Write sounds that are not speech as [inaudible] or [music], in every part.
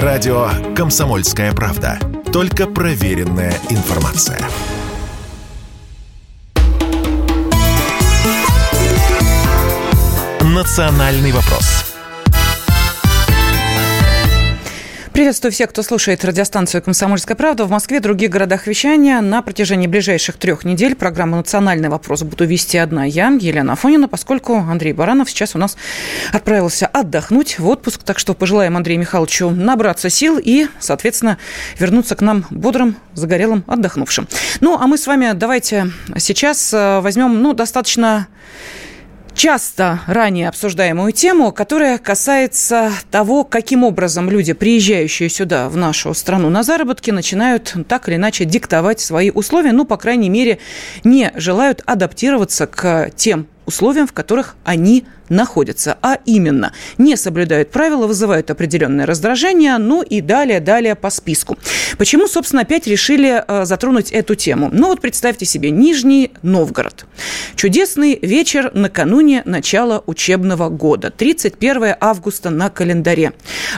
Радио «Комсомольская правда». Только проверенная информация. «Национальный вопрос» Приветствую всех, кто слушает радиостанцию «Комсомольская правда» в Москве, в других городах вещания. На протяжении ближайших трех недель программу «Национальный вопрос» буду вести одна я, Елена Афонина, поскольку Андрей Баранов сейчас у нас отправился отдохнуть в отпуск. Так что пожелаем Андрею Михайловичу набраться сил и, соответственно, вернуться к нам бодрым, загорелым, отдохнувшим. Ну, а мы с вами давайте сейчас э, возьмем, ну, достаточно часто ранее обсуждаемую тему, которая касается того, каким образом люди, приезжающие сюда, в нашу страну на заработки, начинают так или иначе диктовать свои условия, ну, по крайней мере, не желают адаптироваться к тем условиям, в которых они находятся, а именно не соблюдают правила, вызывают определенное раздражение, ну и далее, далее по списку. Почему, собственно, опять решили э, затронуть эту тему? Ну вот представьте себе, Нижний Новгород. Чудесный вечер накануне начала учебного года. 31 августа на календаре.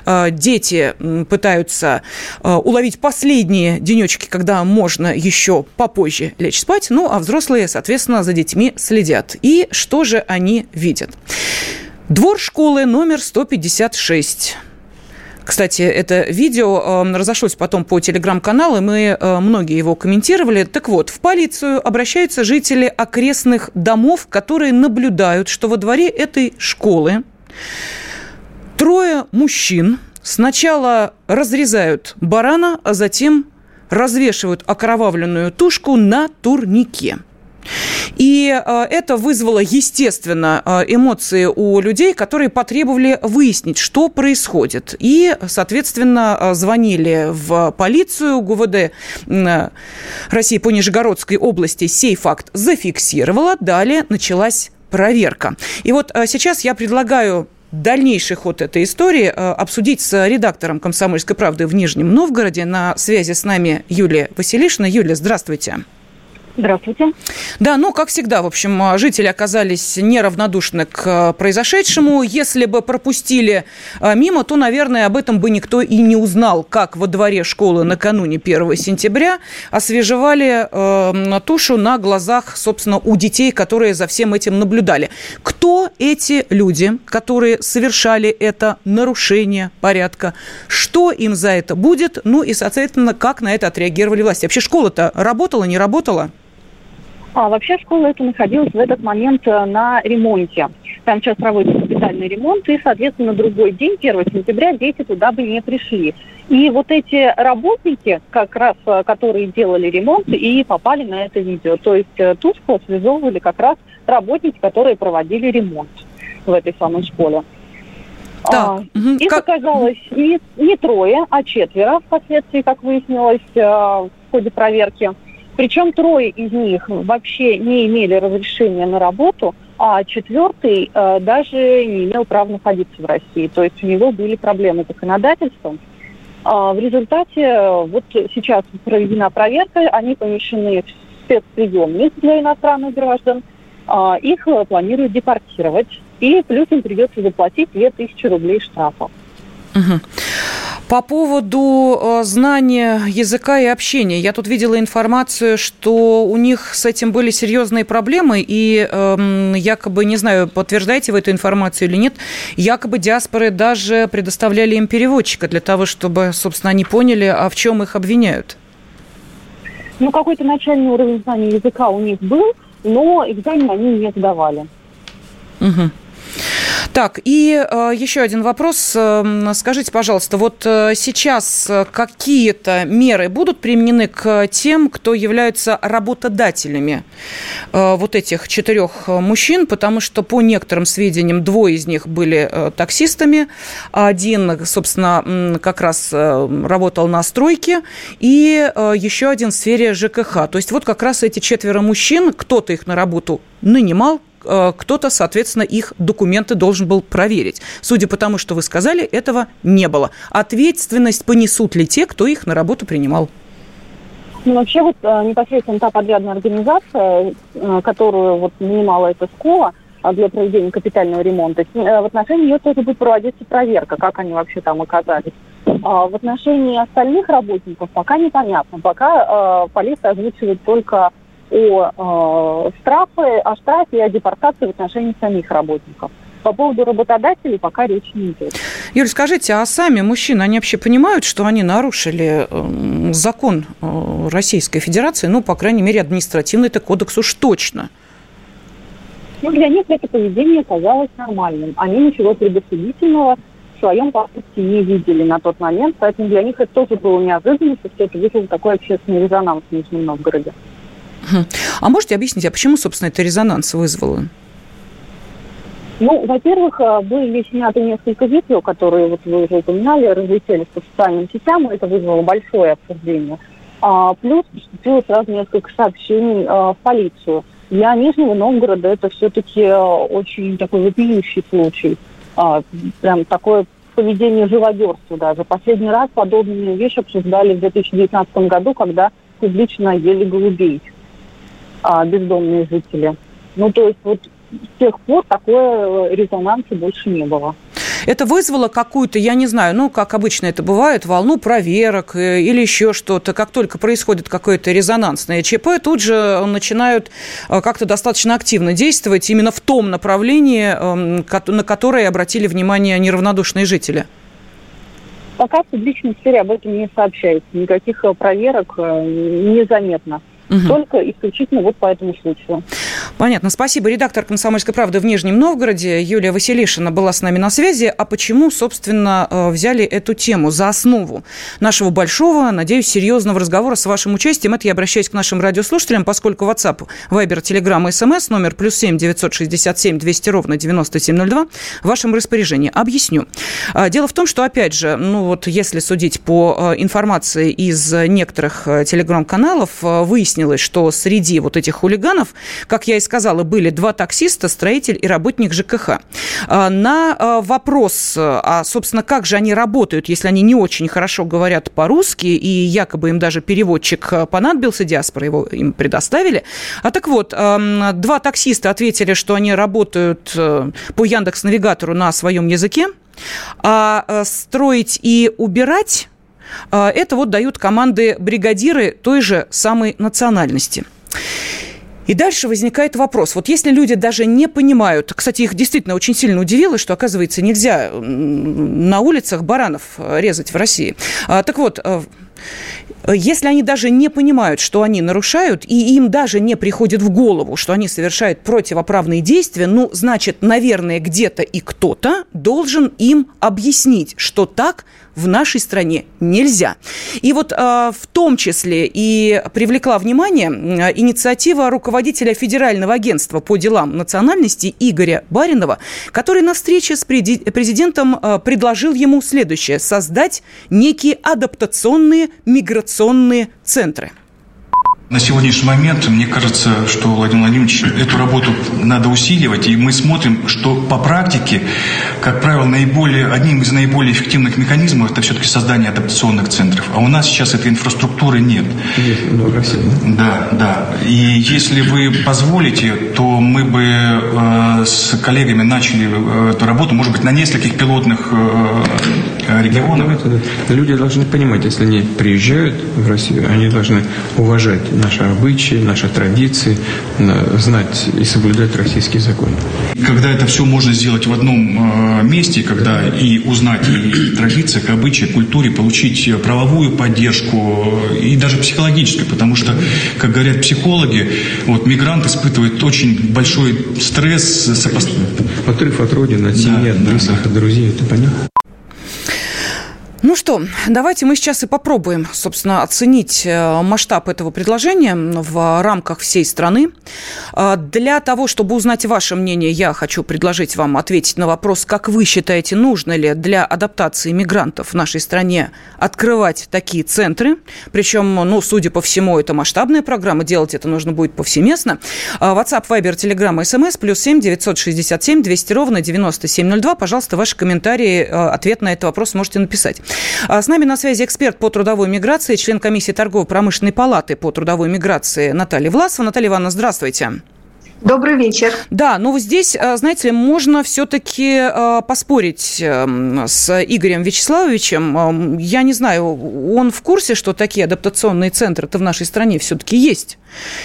Э, дети пытаются э, уловить последние денечки, когда можно еще попозже лечь спать, ну а взрослые, соответственно, за детьми следят. И что же они видят? Двор школы номер 156. Кстати, это видео э, разошлось потом по телеграм-каналу, мы э, многие его комментировали. Так вот, в полицию обращаются жители окрестных домов, которые наблюдают, что во дворе этой школы трое мужчин сначала разрезают барана, а затем развешивают окровавленную тушку на турнике. И э, это вызвало, естественно, э, эмоции у людей, которые потребовали выяснить, что происходит. И, соответственно, э, звонили в полицию ГУВД России по Нижегородской области. Сей факт зафиксировала. Далее началась проверка. И вот сейчас я предлагаю дальнейший ход этой истории обсудить с редактором «Комсомольской правды» в Нижнем Новгороде. На связи с нами Юлия Василишина. Юлия, здравствуйте. Здравствуйте. Да, ну, как всегда, в общем, жители оказались неравнодушны к э, произошедшему. Если бы пропустили э, мимо, то, наверное, об этом бы никто и не узнал, как во дворе школы накануне 1 сентября освежевали э, тушу на глазах, собственно, у детей, которые за всем этим наблюдали. Кто эти люди, которые совершали это нарушение порядка? Что им за это будет? Ну и, соответственно, как на это отреагировали власти? Вообще школа-то работала, не работала? А вообще школа эта находилась в этот момент э, на ремонте. Там сейчас проводится капитальный ремонт, и, соответственно, другой день, 1 сентября, дети туда бы не пришли. И вот эти работники, как раз, э, которые делали ремонт, и попали на это видео. То есть э, Тушку связывали как раз работники, которые проводили ремонт в этой самой школе. Так, а, угу. Их как... оказалось не, не трое, а четверо, впоследствии, как выяснилось в ходе проверки. Причем трое из них вообще не имели разрешения на работу, а четвертый э, даже не имел права находиться в России. То есть у него были проблемы с законодательством. А в результате вот сейчас проведена проверка, они помещены в спецприемник для иностранных граждан. А их планируют депортировать. И плюс им придется заплатить 2000 рублей штрафа. Угу. По поводу э, знания языка и общения. Я тут видела информацию, что у них с этим были серьезные проблемы, и э, якобы, не знаю, подтверждаете вы эту информацию или нет, якобы диаспоры даже предоставляли им переводчика для того, чтобы, собственно, они поняли, а в чем их обвиняют. Ну, какой-то начальный уровень знания языка у них был, но экзамен они не сдавали. Угу. Так, и э, еще один вопрос. Э, скажите, пожалуйста, вот э, сейчас э, какие-то меры будут применены к тем, кто являются работодателями вот этих четырех мужчин, потому что по некоторым сведениям двое из них были таксистами, один, собственно, как раз работал на стройке, и еще один в сфере ЖКХ. То есть вот как раз эти четверо мужчин, кто-то их на работу нанимал, кто-то, соответственно, их документы должен был проверить. Судя по тому, что вы сказали, этого не было. Ответственность понесут ли те, кто их на работу принимал? Ну, вообще, вот э, непосредственно та подрядная организация, э, которую вот нанимала эта школа для проведения капитального ремонта, в отношении ее тоже будет проводиться проверка, как они вообще там оказались. А в отношении остальных работников пока непонятно. Пока э, полиция озвучивает только о э, штрафе, о штрафе и о депортации в отношении самих работников. По поводу работодателей пока речи не идет. Юль, скажите, а сами мужчины, они вообще понимают, что они нарушили э, закон э, Российской Федерации, ну, по крайней мере, административный-то кодекс уж точно? Ну, для них это поведение казалось нормальным. Они ничего предосудительного в своем поступке не видели на тот момент, поэтому для них это тоже было неожиданностью, что это вызвало такой общественный резонанс в Нижнем Новгороде. А можете объяснить, а почему, собственно, это резонанс вызвало? Ну, во-первых, были сняты несколько видео, которые, вот вы уже упоминали, разлетелись по социальным сетям, и это вызвало большое обсуждение. А, плюс поступило сразу несколько сообщений а, в полицию. Для Нижнего Новгорода это все-таки э, очень такой вопиющий случай. А, прям такое поведение живодерства даже. Последний раз подобную вещь обсуждали в 2019 году, когда публично ели голубей а, бездомные жители. Ну, то есть вот с тех пор такое э, резонанса больше не было. Это вызвало какую-то, я не знаю, ну, как обычно это бывает, волну проверок э, или еще что-то. Как только происходит какое-то резонансное ЧП, тут же начинают э, как-то достаточно активно действовать именно в том направлении, эм, на которое обратили внимание неравнодушные жители. Пока в публичной сфере об этом не сообщается. Никаких проверок незаметно. Угу. Только исключительно вот по этому случаю. Понятно. Спасибо. Редактор «Комсомольской правды» в Нижнем Новгороде Юлия Василишина была с нами на связи. А почему, собственно, э, взяли эту тему за основу нашего большого, надеюсь, серьезного разговора с вашим участием? Это я обращаюсь к нашим радиослушателям, поскольку WhatsApp, Viber, Telegram и SMS номер плюс семь девятьсот шестьдесят семь двести ровно девяносто семь ноль два в вашем распоряжении. Объясню. А, дело в том, что, опять же, ну вот если судить по э, информации из некоторых э, телеграм-каналов, выяснилось, что среди вот этих хулиганов, как я и сказала, были два таксиста, строитель и работник ЖКХ. А, на а, вопрос, а, собственно, как же они работают, если они не очень хорошо говорят по-русски, и якобы им даже переводчик понадобился, диаспора его им предоставили. А так вот, два таксиста ответили, что они работают э, по Яндекс-навигатору на своем языке, а э, строить и убирать это вот дают команды бригадиры той же самой национальности. И дальше возникает вопрос. Вот если люди даже не понимают, кстати, их действительно очень сильно удивило, что, оказывается, нельзя на улицах баранов э, резать в России. А, так вот, э, если они даже не понимают, что они нарушают, и им даже не приходит в голову, что они совершают противоправные действия, ну, значит, наверное, где-то и кто-то должен им объяснить, что так в нашей стране нельзя. И вот э, в том числе и привлекла внимание инициатива руководителя Федерального агентства по делам национальности Игоря Баринова, который на встрече с президентом э, предложил ему следующее – создать некие адаптационные миграционные центры – на сегодняшний момент, мне кажется, что, Владимир Владимирович, эту работу надо усиливать, и мы смотрим, что по практике, как правило, наиболее, одним из наиболее эффективных механизмов это все-таки создание адаптационных центров. А у нас сейчас этой инфраструктуры нет. Есть, ну, в России, да? Да. И если вы позволите, то мы бы э, с коллегами начали э, эту работу, может быть, на нескольких пилотных э, регионах. Да, да. Люди должны понимать, если они приезжают в Россию, они должны уважать наши обычаи, наши традиции, знать и соблюдать российский закон. Когда это все можно сделать в одном э, месте, когда и узнать и традиции, к обычаи, культуре, получить правовую поддержку и даже психологическую, потому что, как говорят психологи, вот мигрант испытывает очень большой стресс. Сопост... Отрыв от родины, от семьи, да, от близких, да. от друзей, это понятно? Ну что, давайте мы сейчас и попробуем, собственно, оценить э, масштаб этого предложения в рамках всей страны. А, для того, чтобы узнать ваше мнение, я хочу предложить вам ответить на вопрос, как вы считаете, нужно ли для адаптации мигрантов в нашей стране открывать такие центры. Причем, ну, судя по всему, это масштабная программа, делать это нужно будет повсеместно. А, WhatsApp, Viber, Telegram, SMS, плюс 7 967 200 ровно 9702. Пожалуйста, ваши комментарии, э, ответ на этот вопрос можете написать. А с нами на связи эксперт по трудовой миграции, член комиссии торгово-промышленной палаты по трудовой миграции Наталья Власова. Наталья Ивановна, здравствуйте. Добрый вечер. Да, ну здесь, э, знаете можно все-таки э, поспорить эм, с Игорем Вячеславовичем. Эм, я не знаю, он в курсе, что такие адаптационные центры-то в нашей стране все-таки есть?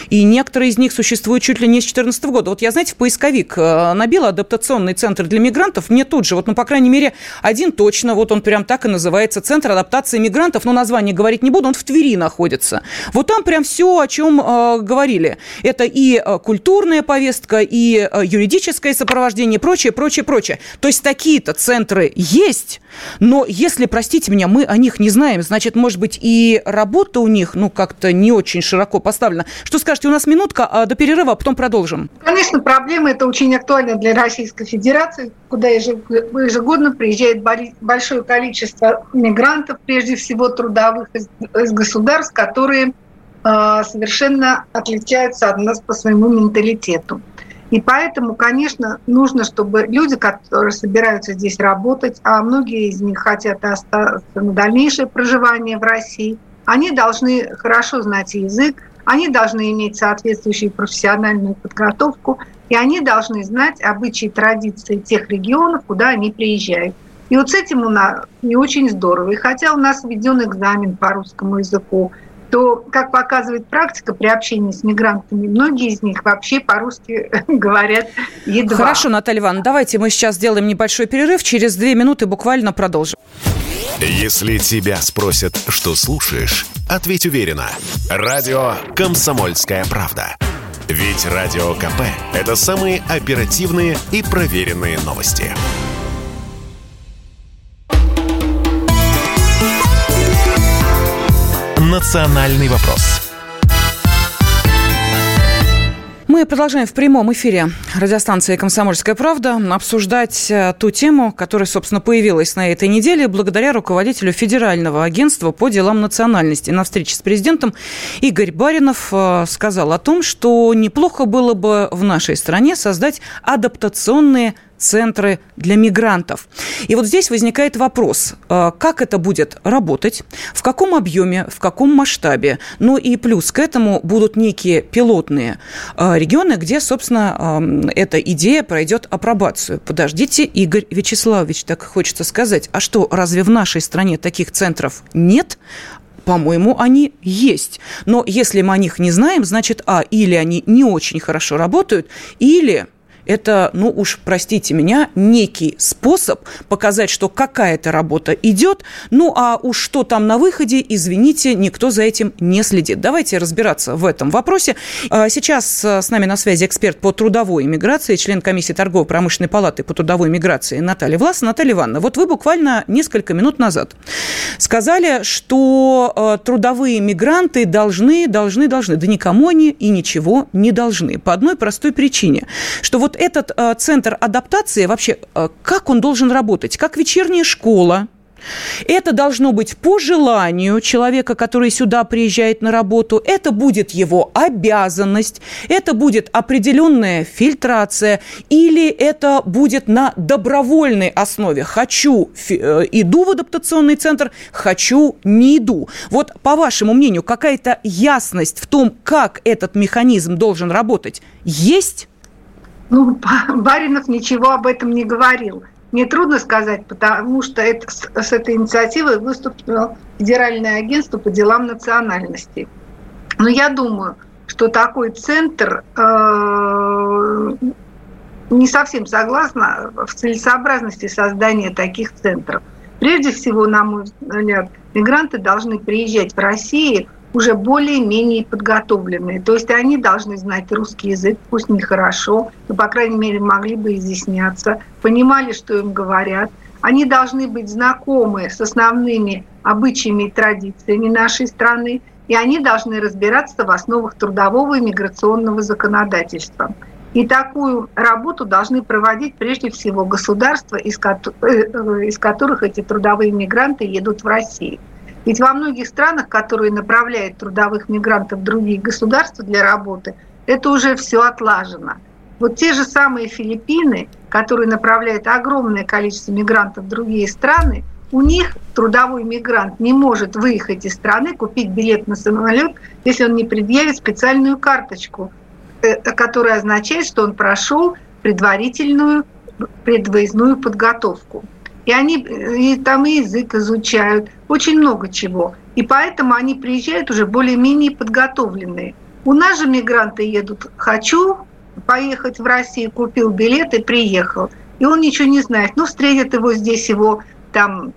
И некоторые из них существуют чуть ли не с 2014 года. Вот я, знаете, в поисковик э, набила адаптационный центр для мигрантов. Мне тут же, вот, ну, по крайней мере, один точно, вот он прям так и называется, Центр адаптации мигрантов. Но название говорить не буду, он в Твери находится. Вот там прям все, о чем э, говорили. Это и культурная повестка, и э, юридическое сопровождение, прочее, прочее, прочее. То есть такие-то центры есть, но если, простите меня, мы о них не знаем, значит, может быть, и работа у них, ну, как-то не очень широко поставлена. Что скажете, у нас минутка а до перерыва, а потом продолжим. Конечно, проблема это очень актуальна для Российской Федерации, куда ежегодно приезжает большое количество мигрантов, прежде всего трудовых из, государств, которые совершенно отличаются от нас по своему менталитету. И поэтому, конечно, нужно, чтобы люди, которые собираются здесь работать, а многие из них хотят остаться на дальнейшее проживание в России, они должны хорошо знать язык, они должны иметь соответствующую профессиональную подготовку, и они должны знать обычаи и традиции тех регионов, куда они приезжают. И вот с этим у нас не очень здорово. И хотя у нас введен экзамен по русскому языку, то, как показывает практика при общении с мигрантами, многие из них вообще по-русски [laughs] говорят едва. Хорошо, Наталья Ивановна, давайте мы сейчас сделаем небольшой перерыв. Через две минуты буквально продолжим. Если тебя спросят, что слушаешь, ответь уверенно. Радио «Комсомольская правда». Ведь Радио КП – это самые оперативные и проверенные новости. «Национальный вопрос» Мы продолжаем в прямом эфире радиостанции «Комсомольская правда» обсуждать э, ту тему, которая, собственно, появилась на этой неделе благодаря руководителю Федерального агентства по делам национальности. На встрече с президентом Игорь Баринов э, сказал о том, что неплохо было бы в нашей стране создать адаптационные центры для мигрантов. И вот здесь возникает вопрос, э, как это будет работать, в каком объеме, в каком масштабе. Ну и плюс к этому будут некие пилотные э, регионы, где, собственно, эм, эта идея пройдет апробацию. Подождите, Игорь Вячеславович, так хочется сказать, а что, разве в нашей стране таких центров нет? по-моему, они есть. Но если мы о них не знаем, значит, а, или они не очень хорошо работают, или это, ну уж простите меня, некий способ показать, что какая-то работа идет, ну а уж что там на выходе, извините, никто за этим не следит. Давайте разбираться в этом вопросе. А, сейчас а, с нами на связи эксперт по трудовой миграции, член комиссии торгово-промышленной палаты по трудовой миграции Наталья Влас. Наталья Ивановна, вот вы буквально несколько минут назад сказали, что а, трудовые мигранты должны, должны, должны, да никому они и ничего не должны. По одной простой причине, что вот этот э, центр адаптации вообще, э, как он должен работать? Как вечерняя школа? Это должно быть по желанию человека, который сюда приезжает на работу. Это будет его обязанность. Это будет определенная фильтрация. Или это будет на добровольной основе. Хочу, э, иду в адаптационный центр, хочу, не иду. Вот по вашему мнению, какая-то ясность в том, как этот механизм должен работать, есть? Ну, Баринов ничего об этом не говорил. Мне трудно сказать, потому что это, с, с этой инициативой выступило Федеральное агентство по делам национальностей. Но я думаю, что такой центр э, не совсем согласна в целесообразности создания таких центров. Прежде всего, на мой взгляд, мигранты должны приезжать в Россию уже более-менее подготовленные. То есть они должны знать русский язык, пусть не хорошо, но, по крайней мере, могли бы изъясняться, понимали, что им говорят. Они должны быть знакомы с основными обычаями и традициями нашей страны, и они должны разбираться в основах трудового и миграционного законодательства. И такую работу должны проводить прежде всего государства, из, э, э, из которых эти трудовые мигранты едут в Россию. Ведь во многих странах, которые направляют трудовых мигрантов в другие государства для работы, это уже все отлажено. Вот те же самые Филиппины, которые направляют огромное количество мигрантов в другие страны, у них трудовой мигрант не может выехать из страны, купить билет на самолет, если он не предъявит специальную карточку э, который означает, что он прошел предварительную предвыездную подготовку. И они и там и язык изучают, очень много чего. И поэтому они приезжают уже более-менее подготовленные. У нас же мигранты едут «хочу поехать в Россию», купил билет и приехал. И он ничего не знает. Ну, встретят его здесь его там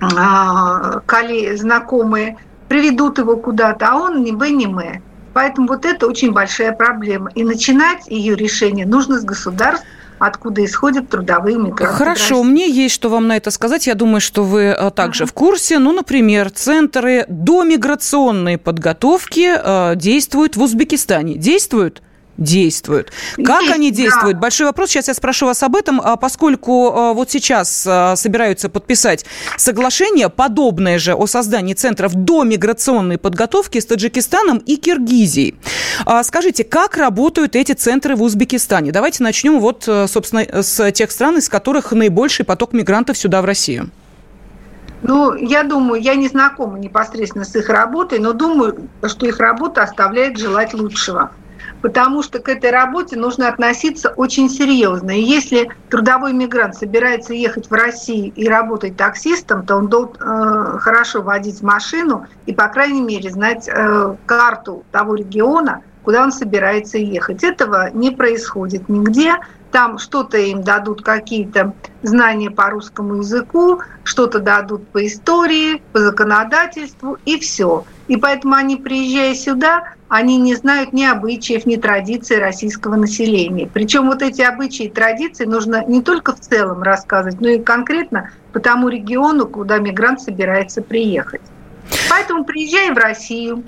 а, коллеги, знакомые, приведут его куда-то, а он ни бы, ни мы. Поэтому вот это очень большая проблема. И начинать ее решение нужно с государств, откуда исходят трудовые мигранты. Хорошо, мне есть что вам на это сказать. Я думаю, что вы э, также ага. в курсе. Ну, например, центры домиграционной подготовки э, действуют в Узбекистане. Действуют? Действуют. Как Есть, они действуют? Да. Большой вопрос. Сейчас я спрошу вас об этом, а поскольку а, вот сейчас а, собираются подписать соглашение, подобное же о создании центров до миграционной подготовки с Таджикистаном и Киргизией. Скажите, как работают эти центры в Узбекистане? Давайте начнем вот, собственно, с тех стран, из которых наибольший поток мигрантов сюда, в Россию. Ну, я думаю, я не знакома непосредственно с их работой, но думаю, что их работа оставляет желать лучшего потому что к этой работе нужно относиться очень серьезно. И если трудовой мигрант собирается ехать в Россию и работать таксистом, то он должен э, хорошо водить машину и, по крайней мере, знать э, карту того региона, куда он собирается ехать. Этого не происходит нигде. Там что-то им дадут, какие-то знания по русскому языку, что-то дадут по истории, по законодательству, и все. И поэтому они, приезжая сюда, они не знают ни обычаев, ни традиций российского населения. Причем вот эти обычаи и традиции нужно не только в целом рассказывать, но и конкретно по тому региону, куда мигрант собирается приехать. Поэтому приезжая в Россию,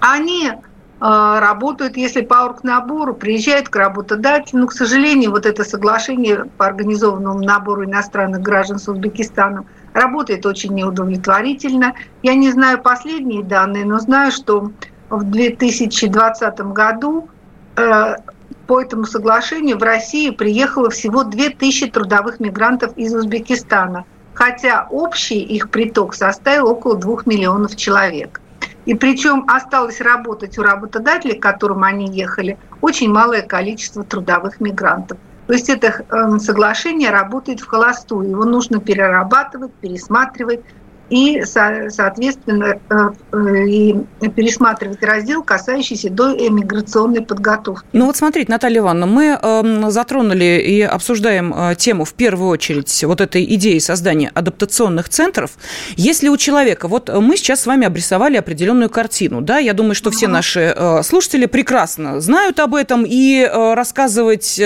они э, работают, если по оргнабору, приезжают к работодателю. Но, к сожалению, вот это соглашение по организованному набору иностранных граждан с Узбекистаном работает очень неудовлетворительно. Я не знаю последние данные, но знаю, что в 2020 году э, по этому соглашению в Россию приехало всего 2000 трудовых мигрантов из Узбекистана, хотя общий их приток составил около 2 миллионов человек. И причем осталось работать у работодателей, к которым они ехали, очень малое количество трудовых мигрантов. То есть это э, соглашение работает в холостую. Его нужно перерабатывать, пересматривать, и, соответственно, э, э, и пересматривать раздел, касающийся до эмиграционной подготовки. Ну вот смотрите, Наталья Ивановна, мы эм, затронули и обсуждаем э, тему в первую очередь вот этой идеи создания адаптационных центров. Если у человека, вот мы сейчас с вами обрисовали определенную картину, да, я думаю, что все наши слушатели прекрасно знают об этом, и рассказывать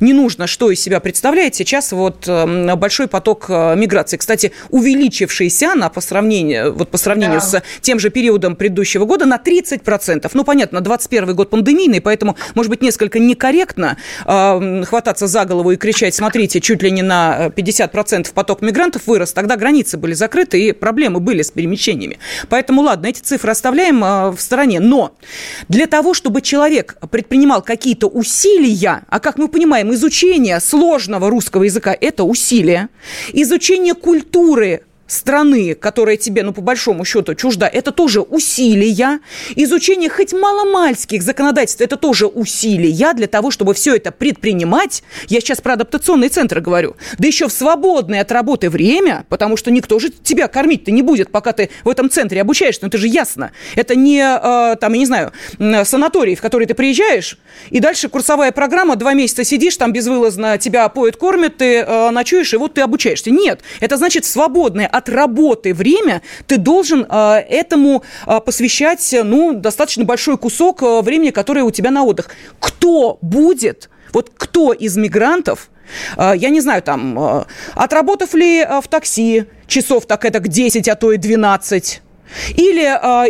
не нужно, что из себя представляет сейчас вот эм, большой поток миграции. Кстати, увеличившийся на по сравнению, вот по сравнению да. с тем же периодом предыдущего года на 30%. Ну, понятно, 21 год пандемийный, поэтому, может быть, несколько некорректно э, хвататься за голову и кричать, смотрите, чуть ли не на 50% поток мигрантов вырос. Тогда границы были закрыты и проблемы были с перемещениями. Поэтому, ладно, эти цифры оставляем э, в стороне. Но для того, чтобы человек предпринимал какие-то усилия, а как мы понимаем, изучение сложного русского языка – это усилие, изучение культуры страны, которая тебе, ну, по большому счету, чужда, это тоже усилия. Изучение хоть маломальских законодательств, это тоже усилия для того, чтобы все это предпринимать. Я сейчас про адаптационные центры говорю. Да еще в свободное от работы время, потому что никто же тебя кормить-то не будет, пока ты в этом центре обучаешься. Ну, это же ясно. Это не, э, там, я не знаю, санаторий, в который ты приезжаешь, и дальше курсовая программа, два месяца сидишь, там безвылазно тебя поют, кормят, ты э, ночуешь, и вот ты обучаешься. Нет, это значит свободное от работы время ты должен э, этому э, посвящать, ну, достаточно большой кусок э, времени, которое у тебя на отдых. Кто будет, вот кто из мигрантов я не знаю, там, отработав ли в такси часов так это к 10, а то и 12, или,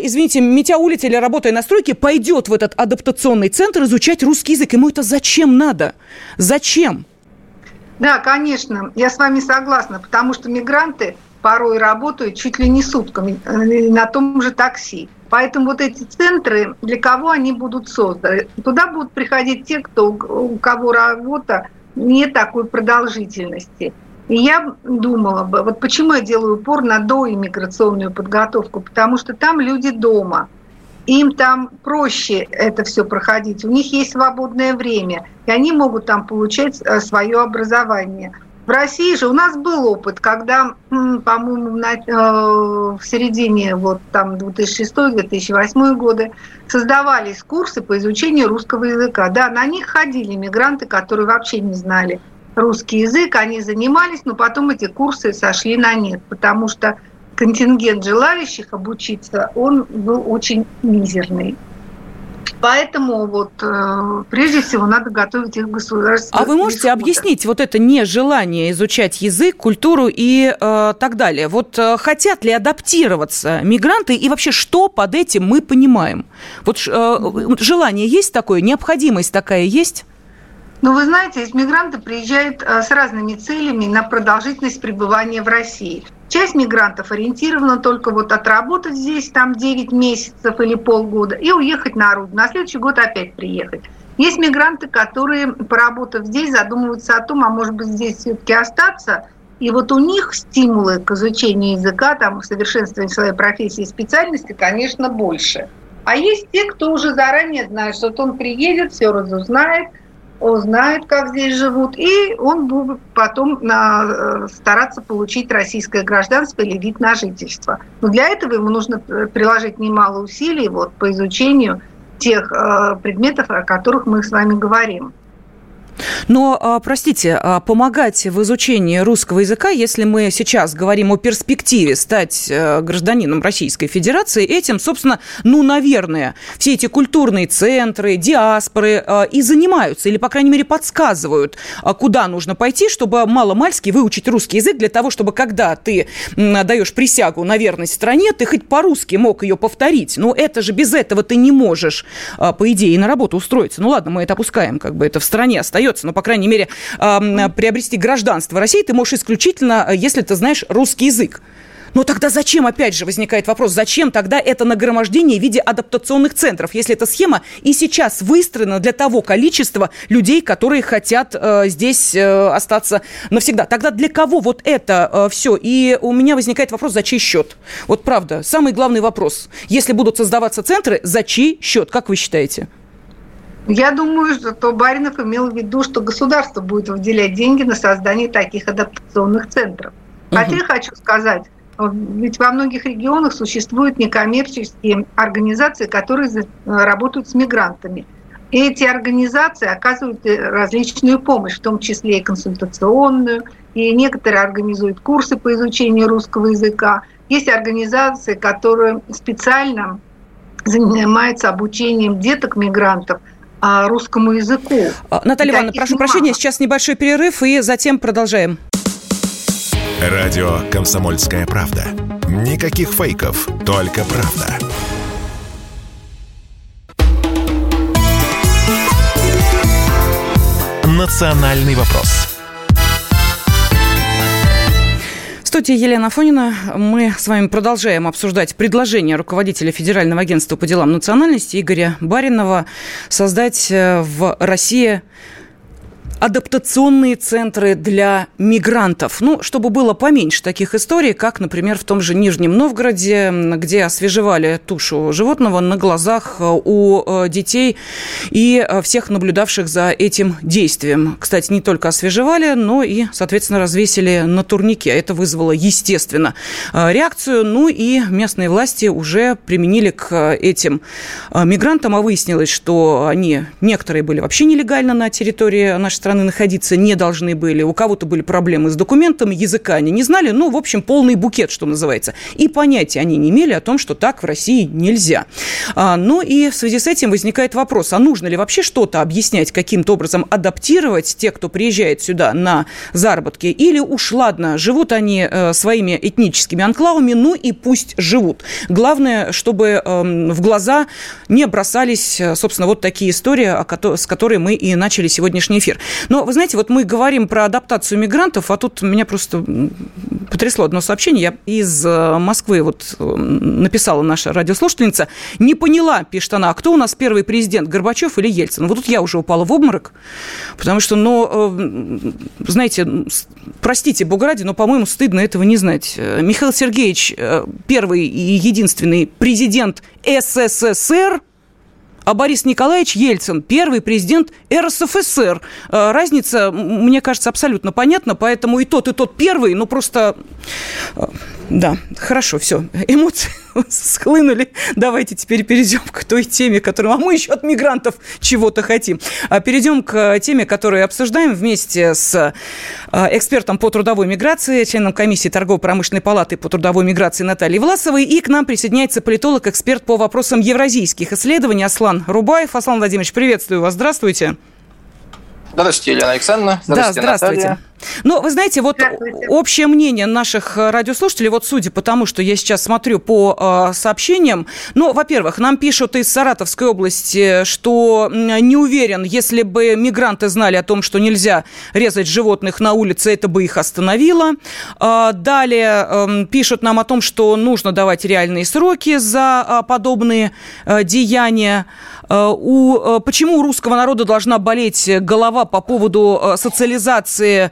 извините, метеоулица или работая на стройке, пойдет в этот адаптационный центр изучать русский язык. Ему это зачем надо? Зачем? Да, конечно, я с вами согласна, потому что мигранты порой работают чуть ли не сутками э, на том же такси. Поэтому вот эти центры, для кого они будут созданы? Туда будут приходить те, кто, у кого работа не такой продолжительности. И я думала бы, вот почему я делаю упор на доиммиграционную подготовку, потому что там люди дома. им там проще это все проходить, у них есть свободное время, и они могут там получать э, свое образование. В России же у нас был опыт, когда, по-моему, э, в середине вот там 2006-2008 годы создавались курсы по изучению русского языка. Да, на них ходили мигранты, которые вообще не знали русский язык, они занимались, но потом эти курсы сошли на нет, потому что контингент желающих обучиться, он был очень мизерный. Поэтому вот э, прежде всего надо готовить их государство. А вы можете исхода. объяснить вот это нежелание изучать язык, культуру и э, так далее? Вот э, хотят ли адаптироваться мигранты и вообще что под этим мы понимаем? Вот э, желание есть такое, необходимость такая есть? Ну, вы знаете, мигранты приезжают э, с разными целями на продолжительность пребывания в России. Часть мигрантов ориентирована только вот отработать здесь там 9 месяцев или полгода и уехать на родину. На следующий год опять приехать. Есть мигранты, которые, поработав здесь, задумываются о том, а может быть здесь все-таки остаться. И вот у них стимулы к изучению языка, там, совершенствованию своей профессии и специальности, конечно, больше. А есть те, кто уже заранее знает, что вот он приедет, все разузнает – узнает, как здесь живут, и он будет потом на, э, стараться получить российское гражданство или вид на жительство. Но для этого ему нужно приложить немало усилий вот, по изучению тех э, предметов, о которых мы с вами говорим. Но, а, простите, а, помогать в изучении русского языка, если мы сейчас говорим о перспективе стать э, гражданином Российской Федерации, этим, собственно, ну, наверное, все эти культурные центры, диаспоры э, и занимаются, или, по крайней мере, подсказывают, а, куда нужно пойти, чтобы мало-мальски выучить русский язык, для того, чтобы, когда ты даешь присягу на верность стране, ты хоть по-русски мог ее повторить. Но это же без этого ты не можешь, по идее, на работу устроиться. Ну, ладно, мы это опускаем, как бы это в стране остается остается, но, по крайней мере, приобрести гражданство России ты можешь исключительно, э, если ты знаешь русский язык. Но тогда зачем, опять же, возникает вопрос, зачем тогда это нагромождение в виде адаптационных центров, если эта схема и сейчас выстроена для того количества людей, которые хотят э, здесь э, остаться навсегда? Тогда для кого вот это э, все? И у меня возникает вопрос, за чей счет? Вот правда, самый главный вопрос. Если будут создаваться центры, за чей счет, как вы считаете? Я думаю, что Баринов имел в виду, что государство будет выделять деньги на создание таких адаптационных центров. Хотя я хочу сказать, ведь во многих регионах существуют некоммерческие организации, которые работают с мигрантами. И эти организации оказывают различную помощь, в том числе и консультационную, и некоторые организуют курсы по изучению русского языка. Есть организации, которые специально занимаются обучением деток-мигрантов – русскому языку. А, Наталья Ивановна, прошу прощения, сейчас небольшой перерыв, и затем продолжаем. Радио «Комсомольская правда». Никаких фейков, только правда. «Национальный вопрос» студии Елена Фонина. Мы с вами продолжаем обсуждать предложение руководителя Федерального агентства по делам национальности Игоря Баринова создать э, в России адаптационные центры для мигрантов. Ну, чтобы было поменьше таких историй, как, например, в том же Нижнем Новгороде, где освежевали тушу животного на глазах э, у э, детей и э, всех наблюдавших за этим действием. Кстати, не только освежевали, но и, соответственно, развесили на турнике. Это вызвало, естественно, реакцию. Ну и местные власти уже применили к этим мигрантам, а выяснилось, что они, некоторые были вообще нелегально на территории нашей страны, страны находиться не должны были. У кого-то были проблемы с документами, языка они не знали. Ну, в общем, полный букет, что называется. И понятия они не имели о том, что так в России нельзя. А, ну и в связи с этим возникает вопрос, а нужно ли вообще что-то объяснять, каким-то образом адаптировать тех, кто приезжает сюда на заработки? Или уж ладно, живут они э, своими этническими анклавами, ну и пусть живут. Главное, чтобы э, в глаза не бросались, э, собственно, вот такие истории, с которой мы и начали сегодняшний эфир. Но, вы знаете, вот мы говорим про адаптацию мигрантов, а тут меня просто потрясло одно сообщение. Я из э, Москвы вот э, написала наша радиослушательница. Не поняла, пишет она, а кто у нас первый президент, Горбачев или Ельцин? Вот тут я уже упала в обморок, потому что, ну, знаете, простите, Бога ради, но, по-моему, стыдно этого не знать. Михаил Сергеевич первый и единственный президент СССР – а Борис Николаевич Ельцин, первый президент РСФСР. Э, разница, мне кажется, абсолютно понятна, поэтому и тот, и тот первый, ну просто... Э, да, хорошо, все, эмоции [laughs] схлынули. Давайте теперь перейдем к той теме, которую... А мы еще от мигрантов чего-то хотим. А перейдем к теме, которую обсуждаем вместе с э, экспертом по трудовой миграции, членом комиссии торгово-промышленной палаты по трудовой миграции Натальей Власовой. И к нам присоединяется политолог-эксперт по вопросам евразийских исследований Аслан Рубаев. Аслан Владимирович, приветствую вас. Здравствуйте. Здравствуйте, Елена Александровна. Здравствуйте, да, здравствуйте. Наталья. Ну, вы знаете, вот общее мнение наших э, радиослушателей, вот судя по тому, что я сейчас смотрю по э, сообщениям, ну, во-первых, нам пишут из Саратовской области, что не уверен, если бы мигранты знали о том, что нельзя резать животных на улице, это бы их остановило. Э, далее э, пишут нам о том, что нужно давать реальные сроки за э, подобные э, деяния. Э, у, э, почему у русского народа должна болеть голова по поводу э, социализации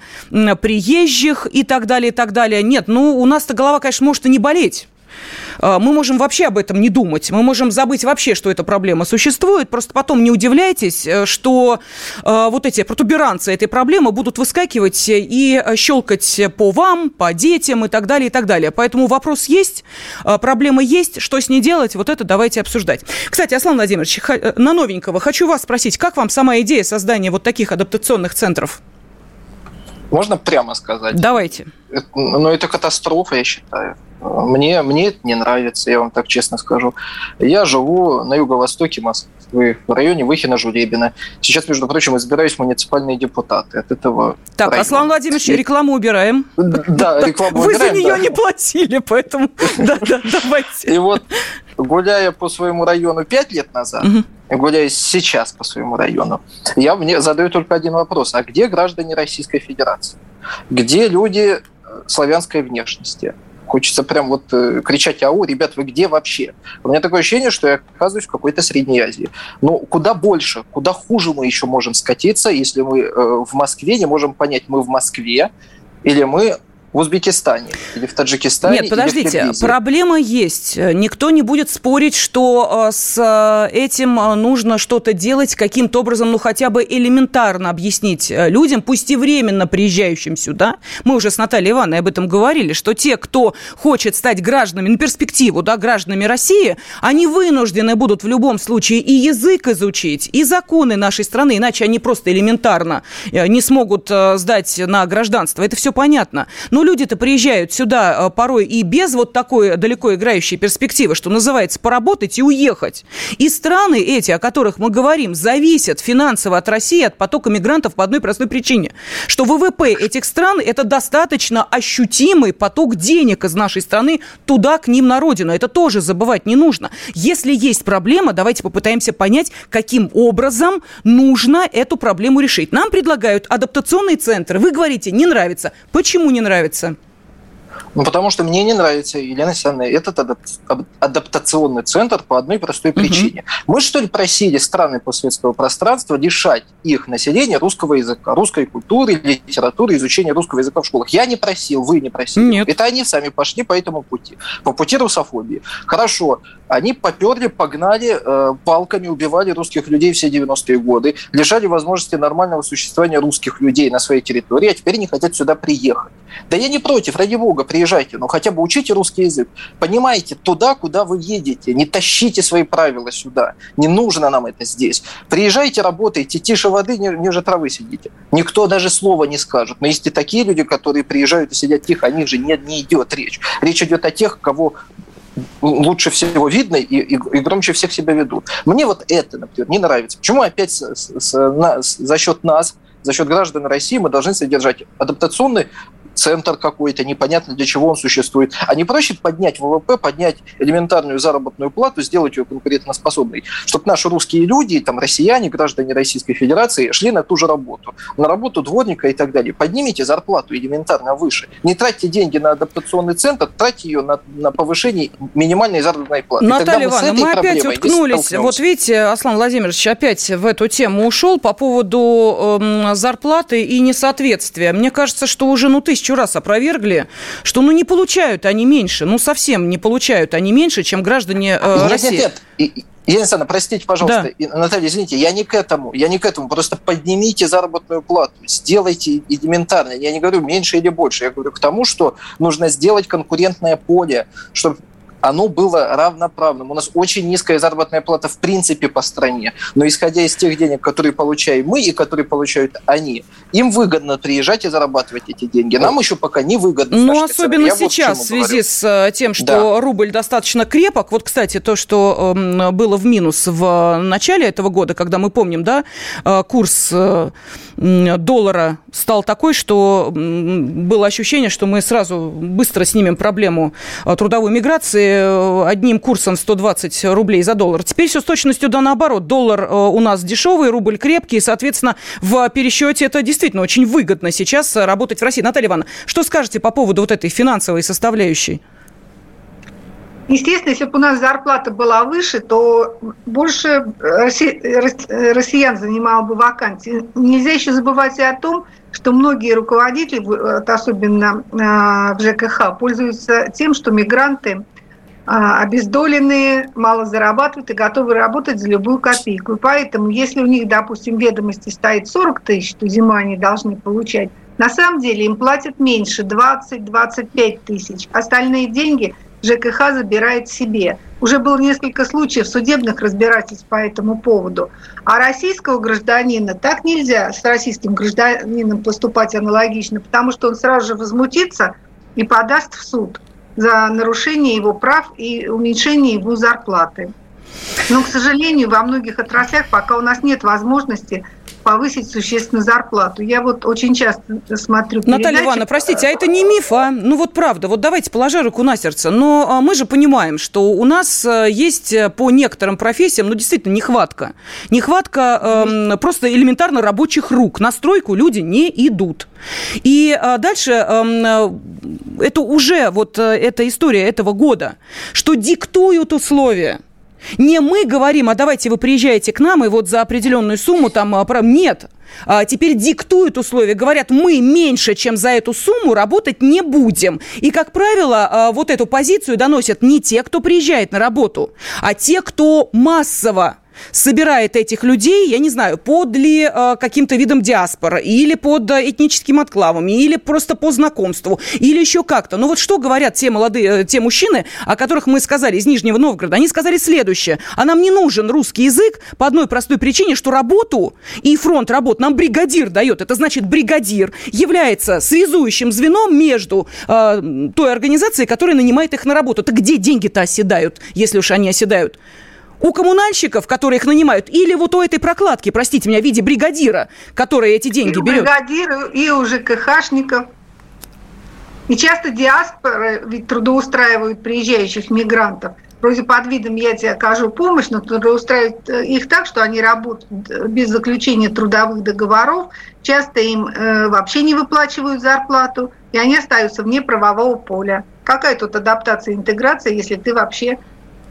приезжих и так далее, и так далее. Нет, ну, у нас-то голова, конечно, может и не болеть. А, мы можем вообще об этом не думать. Мы можем забыть вообще, что эта проблема существует. Просто потом не удивляйтесь, э, что э, вот эти протуберанцы этой проблемы будут выскакивать и щелкать по вам, по детям и так далее, и так далее. Поэтому вопрос есть, э, проблема есть, что с ней делать, вот это давайте обсуждать. Кстати, Аслан Владимирович, на новенького хочу вас спросить, как вам сама идея создания вот таких адаптационных центров? Можно прямо сказать? Давайте. Ну, это катастрофа, я считаю. Мне, мне это не нравится, я вам так честно скажу. Я живу на юго-востоке Москвы, в районе Выхина-Жулебина. Сейчас, между прочим, избираюсь муниципальные депутаты от этого Так, района. Аслан Владимирович, рекламу убираем. Да, [laughs] рекламу Вы убираем. Вы за нее да. не платили, поэтому [laughs] да-да, давайте. И вот, гуляя по своему району пять лет назад, гуляя сейчас по своему району, я мне задаю только один вопрос. А где граждане Российской Федерации? Где люди э, славянской внешности? Хочется прям вот э, кричать «Ау, ребят, вы где вообще?» У меня такое ощущение, что я оказываюсь в какой-то Средней Азии. Но куда больше, куда хуже мы еще можем скатиться, если мы э, в Москве не можем понять, мы в Москве или мы в Узбекистане или в Таджикистане. Нет, подождите, проблема есть. Никто не будет спорить, что э, с э, этим э, нужно что-то делать каким-то образом, ну хотя бы элементарно объяснить людям, пусть и временно приезжающим сюда. Мы уже с Натальей Ивановной об этом говорили, что те, кто хочет стать гражданами на перспективу, да, гражданами России, они вынуждены будут в любом случае и язык изучить, и законы нашей страны, иначе они просто элементарно не смогут сдать на гражданство. Это все понятно. Но но люди-то приезжают сюда э, порой и без вот такой далеко играющей перспективы, что называется, поработать и уехать. И страны эти, о которых мы говорим, зависят финансово от России, от потока мигрантов по одной простой причине, что ВВП этих стран – это достаточно ощутимый поток денег из нашей страны туда, к ним на родину. Это тоже забывать не нужно. Если есть проблема, давайте попытаемся понять, каким образом нужно эту проблему решить. Нам предлагают адаптационные центры. Вы говорите, не нравится. Почему не нравится? Нравится? Ну, потому что мне не нравится, Елена Александровна, этот адаптационный центр по одной простой причине. Угу. Мы, что ли, просили страны постсоветского пространства лишать их населения русского языка, русской культуры, литературы, изучения русского языка в школах? Я не просил, вы не просили. Нет. Это они сами пошли по этому пути, по пути русофобии. Хорошо, они поперли, погнали, э, палками убивали русских людей все 90-е годы, лишали возможности нормального существования русских людей на своей территории, а теперь не хотят сюда приехать. Да я не против, ради бога, приезжайте, но хотя бы учите русский язык. Понимаете, туда, куда вы едете, не тащите свои правила сюда. Не нужно нам это здесь. Приезжайте, работайте, тише воды, ниже травы сидите. Никто даже слова не скажет. Но есть и такие люди, которые приезжают и сидят тихо, о них же не, не идет речь. Речь идет о тех, кого лучше всего видно и, и, и громче всех себя ведут. Мне вот это, например, не нравится. Почему опять с, с, с, на, за счет нас, за счет граждан России мы должны содержать адаптационный центр какой-то, непонятно для чего он существует. А не проще поднять ВВП, поднять элементарную заработную плату, сделать ее конкурентоспособной, чтобы наши русские люди, там, россияне, граждане Российской Федерации шли на ту же работу, на работу дворника и так далее. Поднимите зарплату элементарно выше. Не тратьте деньги на адаптационный центр, тратьте ее на, на повышение минимальной заработной платы. Наталья Ивановна, мы опять уткнулись. Вот видите, Аслан Владимирович опять в эту тему ушел по поводу э, зарплаты и несоответствия. Мне кажется, что уже ну тысячу раз опровергли, что ну не получают они меньше, ну совсем не получают они меньше, чем граждане э, нет, России. Нет, нет. Елена простите, пожалуйста, да. Наталья, извините, я не к этому, я не к этому, просто поднимите заработную плату, сделайте элементарно, я не говорю меньше или больше, я говорю к тому, что нужно сделать конкурентное поле, чтобы оно было равноправным. У нас очень низкая заработная плата в принципе по стране, но исходя из тех денег, которые получаем мы и которые получают они, им выгодно приезжать и зарабатывать эти деньги. Нам еще пока не выгодно. Ну, особенно Я сейчас, вот в связи говорю. с э, тем, что да. рубль достаточно крепок. Вот, кстати, то, что э, было в минус в начале этого года, когда мы помним, да, э, курс э, доллара стал такой, что было ощущение, что мы сразу быстро снимем проблему э, трудовой миграции, Э, одним курсом 120 рублей за доллар. Теперь все с точностью да наоборот. Доллар э, у нас дешевый, рубль крепкий, и, соответственно, в пересчете это действительно очень выгодно сейчас работать в России. Наталья Ивановна, что скажете по поводу вот этой финансовой составляющей? Естественно, если бы у нас зарплата была выше, то больше россиян занимало бы вакансии. Нельзя еще забывать и о том, что многие руководители, особенно э, в ЖКХ, пользуются тем, что мигранты обездоленные, мало зарабатывают и готовы работать за любую копейку. И поэтому, если у них, допустим, ведомости стоит 40 тысяч, то зимой они должны получать, на самом деле им платят меньше, 20-25 тысяч. Остальные деньги ЖКХ забирает себе. Уже было несколько случаев судебных разбирательств по этому поводу. А российского гражданина так нельзя с российским гражданином поступать аналогично, потому что он сразу же возмутится и подаст в суд за нарушение его прав и уменьшение его зарплаты. Но, к сожалению, во многих отраслях пока у нас нет возможности повысить существенно зарплату. Я вот очень часто смотрю передачи. Наталья Ивановна, простите, а это не миф, а? Ну вот правда, вот давайте положа руку на сердце. Но а, мы же понимаем, что у нас э, есть э, по некоторым профессиям, ну действительно, нехватка. Нехватка э, просто элементарно рабочих рук. На стройку люди не идут. И а, дальше э, это уже вот э, эта история этого года, что диктуют условия не мы говорим, а давайте вы приезжаете к нам и вот за определенную сумму там... А, нет. А теперь диктуют условия, говорят, мы меньше, чем за эту сумму работать не будем. И, как правило, а, вот эту позицию доносят не те, кто приезжает на работу, а те, кто массово собирает этих людей, я не знаю, под ли э, каким-то видом диаспоры, или под э, этническим отклавами, или просто по знакомству, или еще как-то. Ну вот что говорят те молодые, э, те мужчины, о которых мы сказали из Нижнего Новгорода? Они сказали следующее. А нам не нужен русский язык по одной простой причине, что работу и фронт работ нам бригадир дает. Это значит, бригадир является связующим звеном между э, той организацией, которая нанимает их на работу. Так где деньги-то оседают, если уж они оседают? У коммунальщиков, которые их нанимают, или вот у этой прокладки, простите меня, в виде бригадира, который эти деньги и берет? Бригадиры, и у ЖКХшников. И часто диаспоры ведь трудоустраивают приезжающих мигрантов. Вроде под видом я тебе окажу помощь, но трудоустраивают э, их так, что они работают без заключения трудовых договоров. Часто им э, вообще не выплачивают зарплату, и они остаются вне правового поля. Какая тут адаптация интеграция, если ты вообще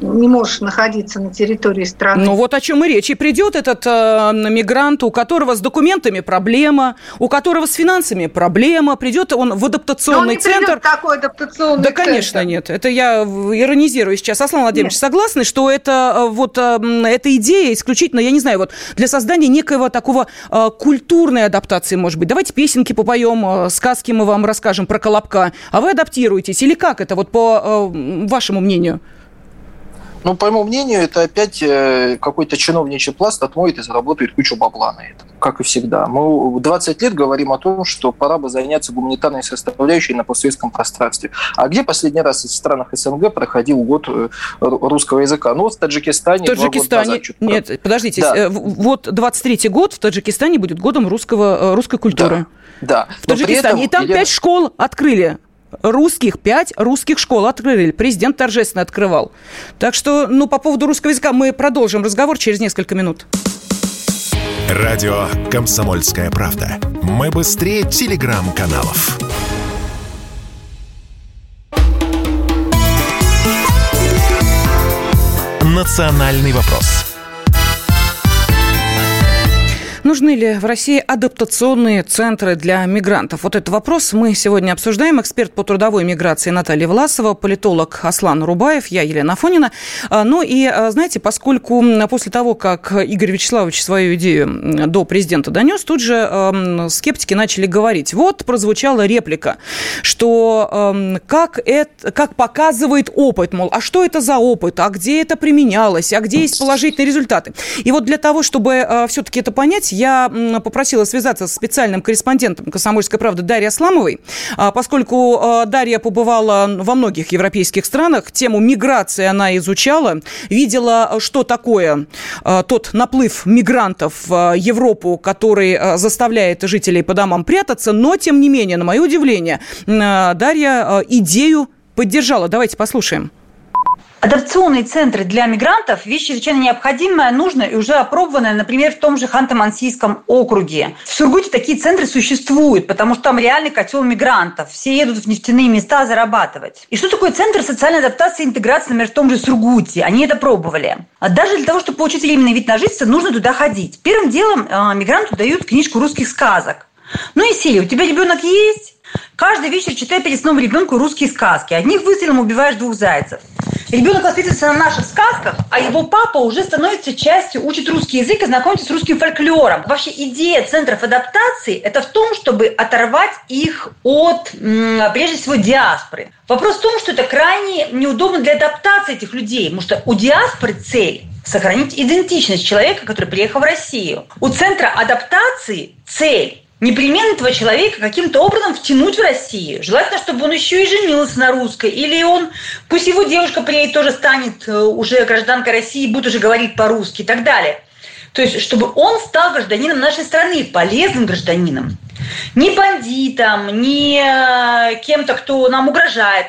не можешь находиться на территории страны. Ну вот о чем и речь. И придет этот э, мигрант, у которого с документами проблема, у которого с финансами проблема, придет он в адаптационный Но он не центр. такой адаптационный Да, конечно, нет. Это я иронизирую сейчас. Аслан Владимирович, нет. согласны, что это э, вот э, эта идея исключительно, я не знаю, вот для создания некоего такого э, культурной адаптации, может быть. Давайте песенки попоем, э, сказки мы вам расскажем про Колобка, а вы адаптируетесь или как это вот по э, вашему мнению? Ну, по моему мнению, это опять э, какой-то чиновничий пласт отмоет и заработает кучу бабла на это, как и всегда. Мы 20 лет говорим о том, что пора бы заняться гуманитарной составляющей на постсоветском пространстве. А где последний раз в странах СНГ проходил год э, русского языка? Ну, в Таджикистане. В Таджикистане. Нет, подождите. Да. Э, вот 23-й год в Таджикистане будет годом русского, русской культуры. Да. да. В Таджикистане. Этом, и там пять школ открыли русских, пять русских школ открыли. Президент торжественно открывал. Так что, ну, по поводу русского языка мы продолжим разговор через несколько минут. Радио «Комсомольская правда». Мы быстрее телеграм-каналов. «Национальный вопрос» Нужны ли в России адаптационные центры для мигрантов? Вот этот вопрос мы сегодня обсуждаем. Эксперт по трудовой миграции Наталья Власова, политолог Аслан Рубаев, я Елена Фонина. А, ну и, а, знаете, поскольку после того, как Игорь Вячеславович свою идею до президента донес, тут же скептики начали говорить. Вот прозвучала реплика, что как, это, как показывает опыт, мол, а что это за опыт, а где это применялось, а где есть положительные результаты. И вот для того, чтобы а, все-таки это понять, я попросила связаться с специальным корреспондентом «Комсомольской правды» Дарьей Асламовой, а, поскольку а, Дарья побывала во многих европейских странах, тему миграции она изучала, видела, что такое а, тот наплыв мигрантов в Европу, который заставляет жителей по домам прятаться, но, тем не менее, на мое удивление, Дарья идею поддержала. Давайте послушаем. Адаптационные центры для мигрантов – вещь чрезвычайно необходимая, нужная и уже опробованная, например, в том же Ханты-Мансийском округе. В Сургуте такие центры существуют, потому что там реальный котел мигрантов. Все едут в нефтяные места зарабатывать. И что такое центр социальной адаптации и интеграции, например, в том же Сургуте? Они это пробовали. А даже для того, чтобы получить временный вид на жительство, нужно туда ходить. Первым делом э, мигранту дают книжку русских сказок. Ну и сели, у тебя ребенок есть? Каждый вечер читай перед сном ребенку русские сказки. Одних выстрелом убиваешь двух зайцев. Ребенок воспитывается на наших сказках, а его папа уже становится частью, учит русский язык и знакомится с русским фольклором. Вообще идея центров адаптации – это в том, чтобы оторвать их от, прежде всего, диаспоры. Вопрос в том, что это крайне неудобно для адаптации этих людей, потому что у диаспоры цель сохранить идентичность человека, который приехал в Россию. У центра адаптации цель непременно этого человека каким-то образом втянуть в Россию. Желательно, чтобы он еще и женился на русской. Или он, пусть его девушка приедет, тоже станет э, уже гражданкой России, будет уже говорить по-русски и так далее. То есть, чтобы он стал гражданином нашей страны, полезным гражданином. Не бандитом, не э, кем-то, кто нам угрожает.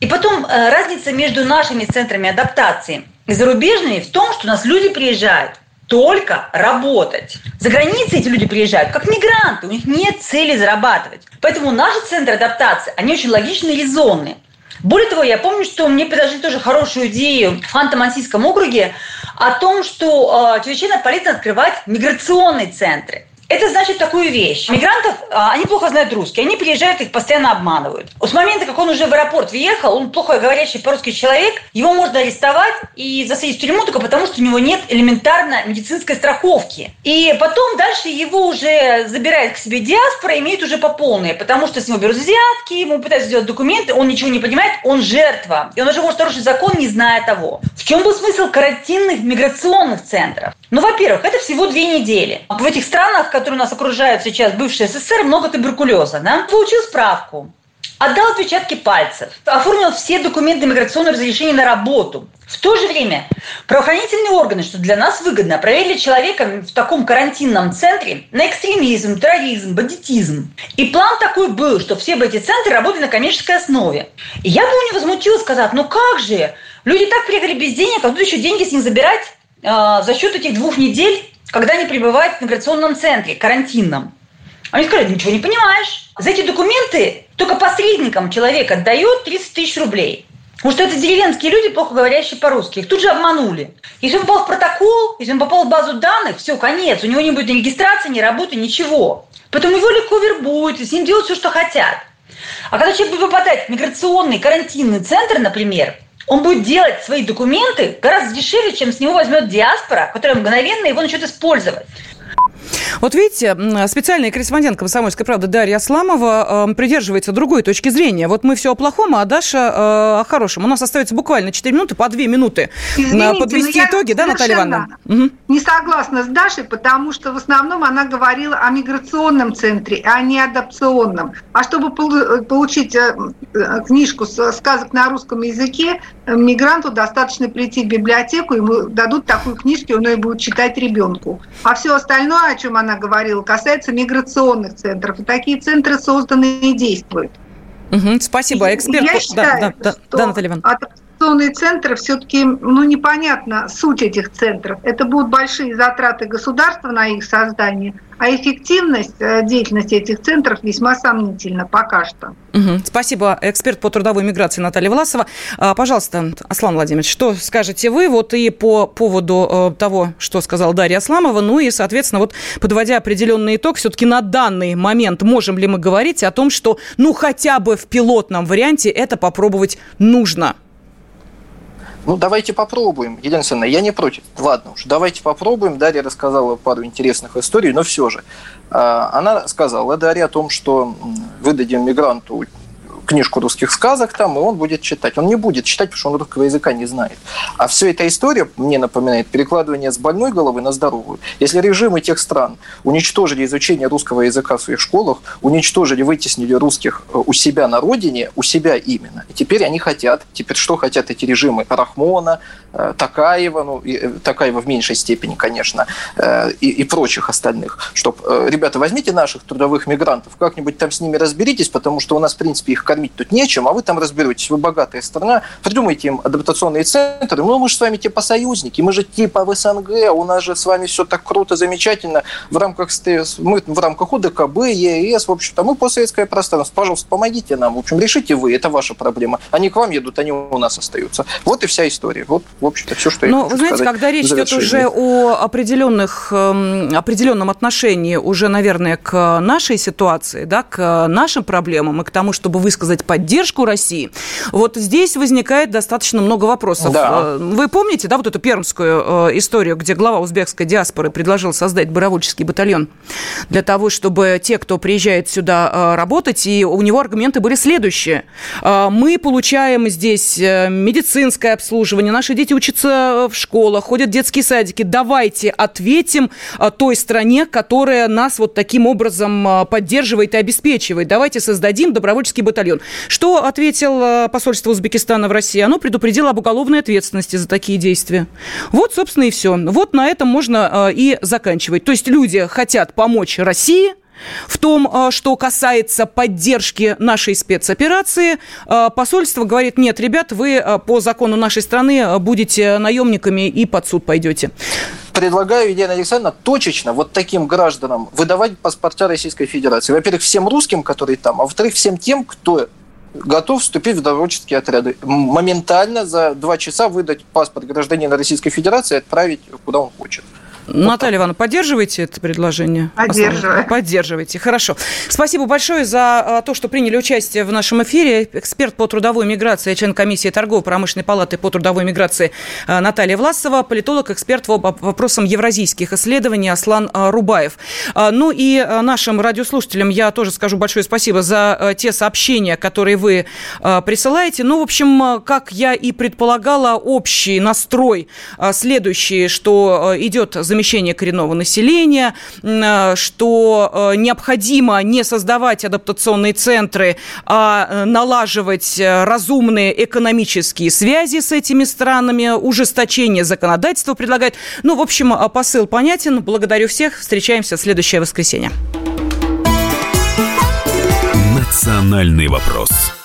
И потом э, разница между нашими центрами адаптации и зарубежными в том, что у нас люди приезжают – только работать. За границей эти люди приезжают как мигранты, у них нет цели зарабатывать. Поэтому наши центры адаптации, они очень логичны и резонны. Более того, я помню, что мне предложили тоже хорошую идею в Ханты-Мансийском округе о том, что э, чрезвычайно полезно открывать миграционные центры. Это значит такую вещь. Мигрантов, а, они плохо знают русский, они приезжают, их постоянно обманывают. С момента, как он уже в аэропорт въехал, он плохо говорящий по-русски человек, его можно арестовать и засадить в тюрьму только потому, что у него нет элементарно медицинской страховки. И потом дальше его уже забирает к себе диаспора, имеет уже по полной, потому что с него берут взятки, ему пытаются сделать документы, он ничего не понимает, он жертва. И он уже может нарушить закон, не зная того. В чем был смысл карантинных миграционных центров? Ну, во-первых, это всего две недели. В этих странах, которые нас окружают сейчас, бывший СССР, много туберкулеза. Да? Получил справку, отдал отпечатки пальцев, оформил все документы миграционного разрешения на работу. В то же время правоохранительные органы, что для нас выгодно, проверили человека в таком карантинном центре на экстремизм, терроризм, бандитизм. И план такой был, что все бы эти центры работали на коммерческой основе. И я бы у него возмутилась, сказав, ну как же, люди так приехали без денег, а тут еще деньги с них забирать за счет этих двух недель, когда они пребывают в миграционном центре, карантинном. Они сказали, ничего не понимаешь. За эти документы только посредникам человек отдает 30 тысяч рублей. Потому что это деревенские люди, плохо говорящие по-русски. Их тут же обманули. Если он попал в протокол, если он попал в базу данных, все, конец. У него не будет ни регистрации, ни работы, ничего. Поэтому его легко вербуют, и с ним делают все, что хотят. А когда человек будет попадать в миграционный карантинный центр, например, он будет делать свои документы гораздо дешевле, чем с него возьмет диаспора, которая мгновенно его начнет использовать. Вот видите, специальный корреспондент «Комсомольской правды» Дарья Асламова э, придерживается другой точки зрения. Вот мы все о плохом, а Даша э, о хорошем. У нас остается буквально 4 минуты, по 2 минуты Извините, подвести итоги, да, Наталья Ивановна? Не согласна с Дашей, потому что в основном она говорила о миграционном центре, а не адапционном. А чтобы получить э, книжку сказок на русском языке, мигранту достаточно прийти в библиотеку, ему дадут такую книжку, он ее будет читать ребенку. А все остальное, о чем она говорила, касается миграционных центров. И такие центры созданы и действуют. Угу, спасибо. Эксперт... Я считаю, да, да, что да, Наталья Ивановна. Адаптационные центры все-таки, ну, непонятно суть этих центров. Это будут большие затраты государства на их создание – а эффективность э, деятельности этих центров весьма сомнительна пока что. Угу. Спасибо. Эксперт по трудовой миграции Наталья Власова. А, пожалуйста, Аслан Владимирович, что скажете вы вот и по поводу э, того, что сказал Дарья Асламова, ну и, соответственно, вот подводя определенный итог, все-таки на данный момент можем ли мы говорить о том, что ну хотя бы в пилотном варианте это попробовать нужно? Ну, давайте попробуем, Елена Александровна, я не против. Ладно уж, давайте попробуем. Дарья рассказала пару интересных историй, но все же. А, она сказала, Дарья, о том, что выдадим мигранту книжку русских сказок там, и он будет читать. Он не будет читать, потому что он русского языка не знает. А вся эта история мне напоминает перекладывание с больной головы на здоровую. Если режимы тех стран уничтожили изучение русского языка в своих школах, уничтожили, вытеснили русских э, у себя на родине, у себя именно, и теперь они хотят, теперь что хотят эти режимы? Рахмона, э, Такаева, ну, и, э, Такаева в меньшей степени, конечно, и, и прочих остальных, чтобы, ребята, возьмите наших трудовых мигрантов, как-нибудь там с ними разберитесь, потому что у нас, в принципе, их кормить тут нечем, а вы там разберетесь, вы богатая страна, придумайте им адаптационные центры, ну мы же с вами типа союзники, мы же типа в СНГ, у нас же с вами все так круто, замечательно, в рамках, мы в рамках УДКБ, ЕС, в общем-то, мы постсоветское пространство, пожалуйста, помогите нам, в общем, решите вы, это ваша проблема. Они к вам едут, они у нас остаются. Вот и вся история. Вот, в общем-то, все, что Но, я ну, вы знаете, когда речь идет уже о определенных, эм, определенном отношении уже, наверное, к нашей ситуации, да, к нашим проблемам и к тому, чтобы высказать высказать поддержку России. Вот здесь возникает достаточно много вопросов. Да. Э, вы помните, да, вот эту пермскую э, историю, где глава узбекской диаспоры предложил создать добровольческий батальон для того, чтобы те, кто приезжает сюда э, работать, и у него аргументы были следующие. Мы получаем здесь медицинское обслуживание, наши дети учатся в школах, ходят в детские садики. Давайте ответим той стране, которая нас вот таким образом поддерживает и обеспечивает. Давайте создадим добровольческий батальон район. Что ответил э, посольство Узбекистана в России? Оно предупредило об уголовной ответственности за такие действия. Вот, собственно, и все. Вот на этом можно э, и заканчивать. То есть люди хотят помочь России – в том, э, что касается поддержки нашей спецоперации, посольство говорит, нет, ребят, вы по закону нашей страны будете наемниками и под суд пойдете предлагаю, Елена Александровна, точечно вот таким гражданам выдавать паспорта Российской Федерации. Во-первых, всем русским, которые там, а во-вторых, всем тем, кто готов вступить в добровольческие отряды. Моментально за два часа выдать паспорт гражданина Российской Федерации и отправить куда он хочет. Наталья Ивановна, поддерживаете это предложение? Поддерживаю. Поддерживаете, хорошо. Спасибо большое за а, то, что приняли участие в нашем эфире. Эксперт по трудовой миграции, член комиссии торгово-промышленной палаты по трудовой миграции а, Наталья Власова, политолог, эксперт по вопросам евразийских исследований Аслан а, Рубаев. Ну и нашим радиослушателям я тоже скажу большое спасибо за те сообщения, которые вы присылаете. Ну, в общем, как я и предполагала, общий настрой следующий, что идет замечательно замещения коренного населения, э, что э, необходимо не создавать адаптационные центры, а э, налаживать разумные экономические связи с этими странами, ужесточение законодательства предлагает. Ну, в общем, посыл понятен. Благодарю всех. Встречаемся в следующее воскресенье. Национальный вопрос.